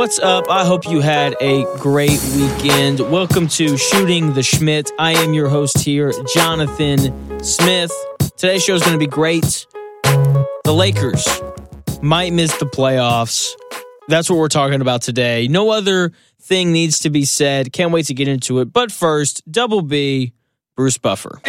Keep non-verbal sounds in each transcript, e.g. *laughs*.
What's up? I hope you had a great weekend. Welcome to Shooting the Schmidt. I am your host here, Jonathan Smith. Today's show is going to be great. The Lakers might miss the playoffs. That's what we're talking about today. No other thing needs to be said. Can't wait to get into it. But first, Double B, Bruce Buffer.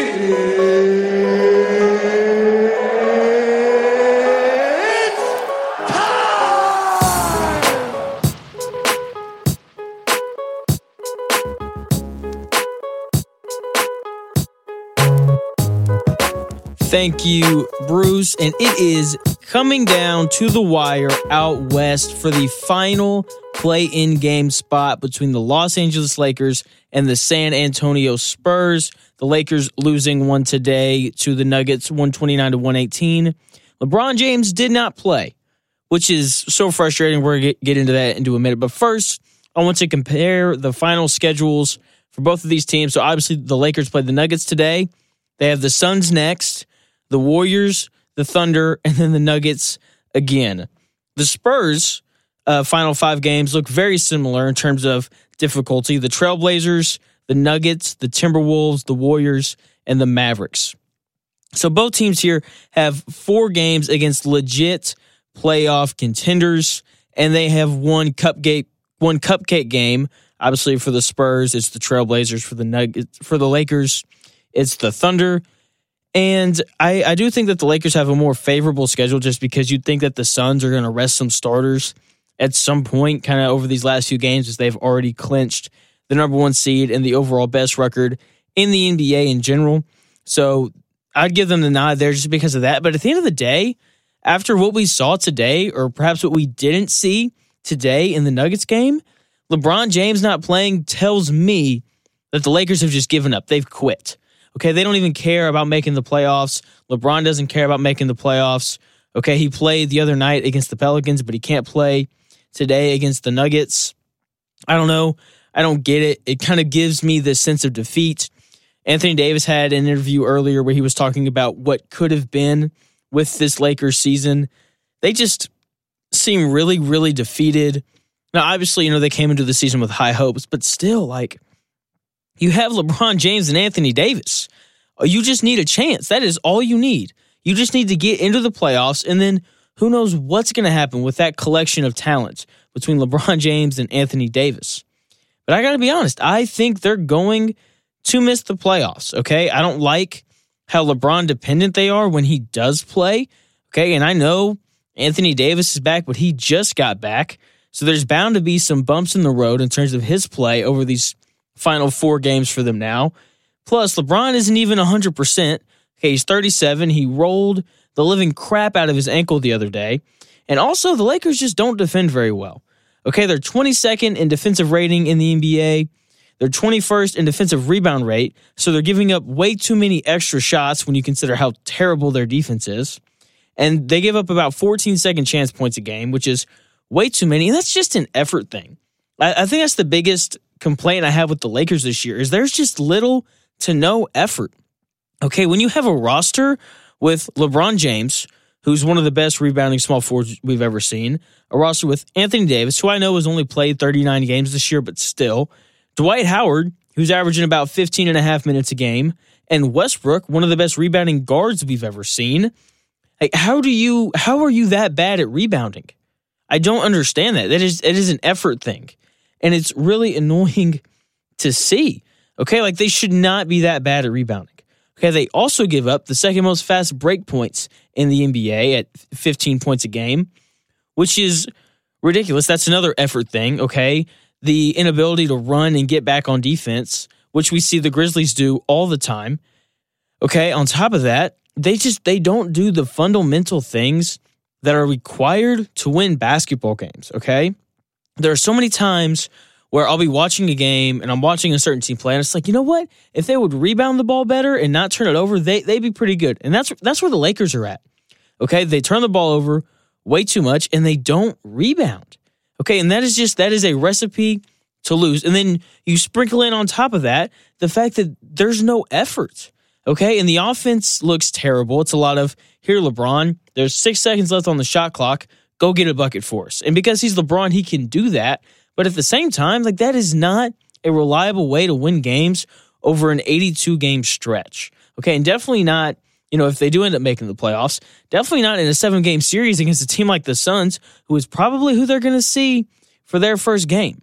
Thank you, Bruce. And it is coming down to the wire out west for the final play in game spot between the Los Angeles Lakers and the San Antonio Spurs. The Lakers losing one today to the Nuggets 129 to 118. LeBron James did not play, which is so frustrating. We're going to get into that into a minute. But first, I want to compare the final schedules for both of these teams. So obviously, the Lakers played the Nuggets today. They have the Suns next the Warriors, the Thunder, *laughs* and then the Nuggets again. The Spurs' uh, final five games look very similar in terms of difficulty. The Trailblazers, the Nuggets, the Timberwolves, the Warriors, and the Mavericks. So both teams here have four games against legit playoff contenders, and they have one cupcake one cupcake game. Obviously, for the Spurs, it's the Trailblazers. For the Nuggets, for the Lakers, it's the Thunder. And I, I do think that the Lakers have a more favorable schedule just because you'd think that the Suns are going to rest some starters at some point, kind of over these last few games, as they've already clinched the number one seed and the overall best record in the NBA in general. So I'd give them the nod there just because of that. But at the end of the day, after what we saw today, or perhaps what we didn't see today in the Nuggets game, LeBron James not playing tells me that the Lakers have just given up. They've quit. Okay, they don't even care about making the playoffs. LeBron doesn't care about making the playoffs. Okay, he played the other night against the Pelicans, but he can't play today against the Nuggets. I don't know. I don't get it. It kind of gives me this sense of defeat. Anthony Davis had an interview earlier where he was talking about what could have been with this Lakers season. They just seem really, really defeated. Now, obviously, you know, they came into the season with high hopes, but still, like, you have LeBron James and Anthony Davis. Uh, you just need a chance. That is all you need. You just need to get into the playoffs, and then who knows what's going to happen with that collection of talent between *laughs* LeBron James and Anthony Davis. But I got to be honest, I think they're going to miss the playoffs. Okay. I don't like how LeBron dependent they are when he does play. Okay. And I know Anthony Davis is back, but he just got back. So there's bound to be some bumps in the road in terms of his play over these final four games for them now. Plus, LeBron isn't even 100%. Okay, he's 37. He rolled the living crap out of his ankle the other day. And also, the Lakers just don't defend very well. Okay, they're 22nd in defensive rating in the NBA. They're 21st in defensive rebound rate. So they're giving up way too many extra shots when you consider how terrible their defense is. And they give up about 14 second chance points a game, which is way too many. And that's just an effort thing. I, I think that's the biggest complaint I have with the Lakers this year is there's just little to no effort. Okay, when you have a roster with LeBron James, who's one of the best rebounding small forwards we've ever seen, a roster with Anthony Davis, who I know has only played 39 games this year, but still, Dwight Howard, who's averaging about 15 and a half minutes a game, and Westbrook, one of the best rebounding guards we've ever seen. Like, how do you how are you that bad at rebounding? I don't understand that. That is it is an effort thing and it's really *laughs* annoying to see. Okay, like they should not be that bad at rebounding. Okay, they also give up the second most fast break points in the NBA at 15 points a game, which is ridiculous. That's another effort thing, okay? The inability to run and get back on defense, which we see the Grizzlies do all the time. Okay, on top of that, they just they don't do the fundamental things that are required to win basketball games, okay? There are so many times where I'll be watching a game and I'm watching a certain team play, and it's like, you know what? If they would rebound the ball better and not turn it over, they they'd be pretty good. And that's that's where the Lakers are at. Okay, they turn the ball over way too much and they don't rebound. Okay, and that is just that is a recipe to lose. And then you sprinkle in on top of that the fact that there's no effort. Okay, and the offense looks terrible. It's a lot of here, LeBron. There's six seconds left on the shot clock go get a bucket for us. And because he's LeBron, he can do that. But at the same time, like that is not a reliable way to win games over an 82 game stretch. Okay. And definitely not, you know, if they do end up making the playoffs, definitely not in a seven game series against a team like the Suns, who is probably who they're going to see for their first game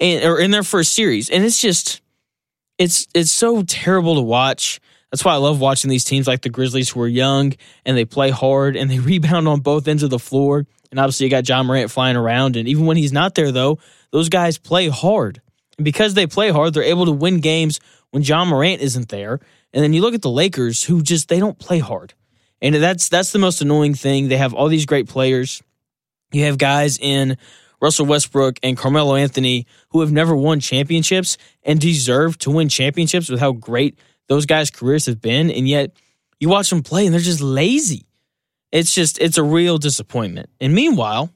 and, or in their first series. And it's just, it's, it's so terrible to watch. That's why I love watching these teams like the Grizzlies who are young and they play hard and they *laughs* rebound on both ends of the floor. And obviously, you got Ja Morant flying around. And even when he's not there, though, those guys play hard. And because they play hard, they're able to win games when Ja Morant isn't there. And then you look at the Lakers, who just they don't play hard, and that's that's the most annoying thing. They have all these great players. You have guys in Russell Westbrook and Carmelo Anthony who have never won championships and deserve to win championships with how great those guys' careers have been, and yet you watch them play and they're just lazy. It's just it's a real disappointment. And meanwhile,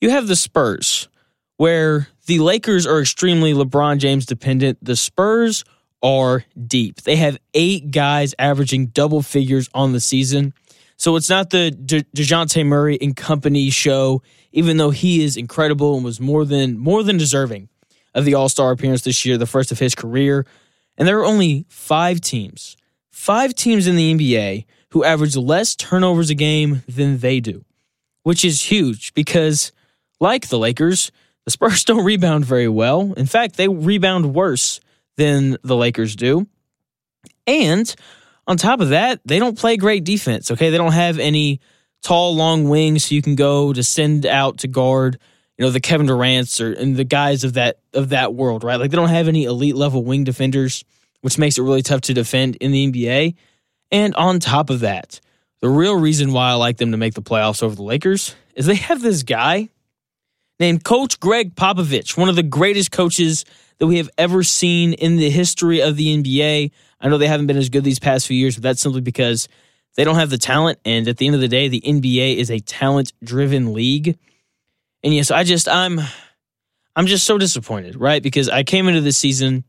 you have the Spurs, where the Lakers are extremely LeBron James dependent. The Spurs are deep. They have eight guys averaging double figures on the season. So it's not the De- Dejounte Murray and company show, even though he is incredible and was more than more than deserving of the All-Star appearance this year, the first of his career. And there are only five teams, five teams in the NBA who average less turnovers a game than they do, which is huge because, like the Lakers, the Spurs *laughs* don't rebound very well. In fact, they rebound worse than the Lakers do. And on top of that, they don't play great defense. Okay. They don't have any tall, long wings so you can go to send out to guard, you know, the Kevin Durant's or and the guys of that of that world, right? Like they don't have any elite level wing defenders, which makes it really tough to defend in the NBA. And on top of that, the real reason why I like them to make the playoffs over the Lakers is they have this guy named Coach Gregg Popovich, one of the greatest coaches that we have ever seen in the history of the NBA. I know they haven't been as good these past few years, but that's simply because they don't have the talent. And at the end of the day, the NBA is a talent driven league. And yes, I just, I'm, I'm just so disappointed, right? Because I came into this season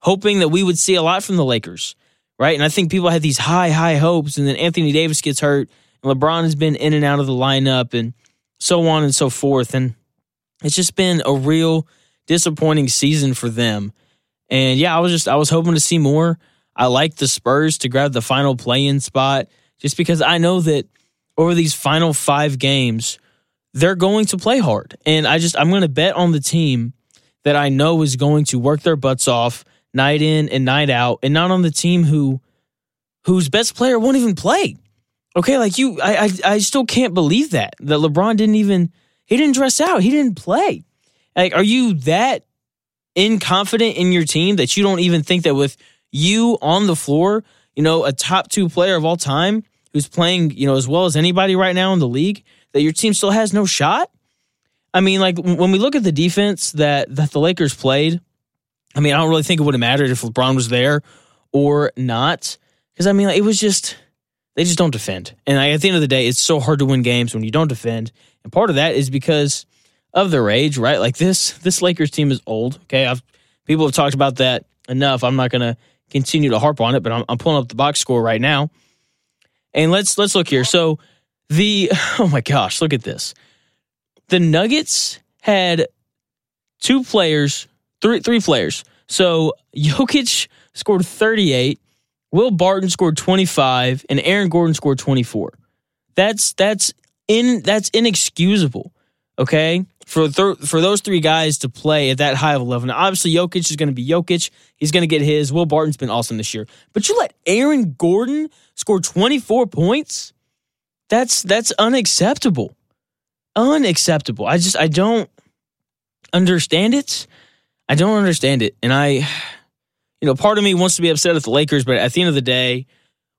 hoping that we would see a lot from the Lakers, right? And I think people had these high, high hopes. And then Anthony Davis gets hurt, and LeBron has been in and out of the lineup, and so on and so forth. And it's just been a real disappointing season for them. And yeah, I was just I was hoping to see more. I like the Spurs to grab the final play-in spot just because I know that over these final 5 games they're going to play hard. And I just I'm going to bet on the team that I know is going to work their butts off night in and night out and not on the team who whose best player won't even play. Okay, like you I I, I still can't believe that that LeBron didn't even he didn't dress out. He didn't play. Like, are you that inconfident in your team that you don't even think that with you on the floor, you know, a top two player of all time who's playing, you know, as well as anybody right now in the league, that your team still has no shot? I mean, like when we look at the defense that that the Lakers played, I mean, I don't really think it would have mattered if LeBron was there or not, because I mean, like, it was just they just don't defend, and at the end of the day, it's so hard to win games when you don't defend, and part of that is because of their age, right? Like this this Lakers team is old. Okay, I've people have talked about that enough. I'm not to continue to harp on it, but I'm, I'm pulling up the box score right now, and let's let's look here. So the *laughs* oh my gosh, look at this. The Nuggets had two players, three three players. So Jokic *laughs* scored 38, Will Barton scored 25, and Aaron Gordon scored 24. That's that's in that's inexcusable. Okay, for th- for those three guys to play at that high of a level. Now, obviously, Jokic is going to be Jokic. He's going to get his. Will Barton's been awesome this year, but you let Aaron Gordon score twenty four points. That's that's unacceptable. Unacceptable. I just I don't understand it. I don't understand it, and I, you know, part of me wants to be upset at the Lakers, but at the end of the day,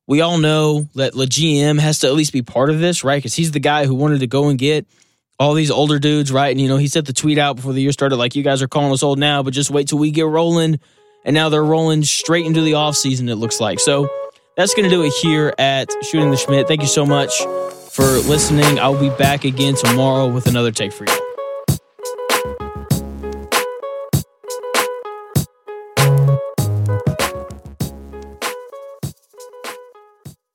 we all know that the GM has to at least be part of this, right? Because he's the guy who wanted to go and get all these older dudes, right? And you know, he sent the tweet out before the year started, like, you guys are calling us old now, but just wait till we get rolling. And now they're rolling straight into the offseason, it looks like. So that's to do it here at Shooting the Schmidt. Thank you so much for listening. I'll be back again tomorrow with another take for you.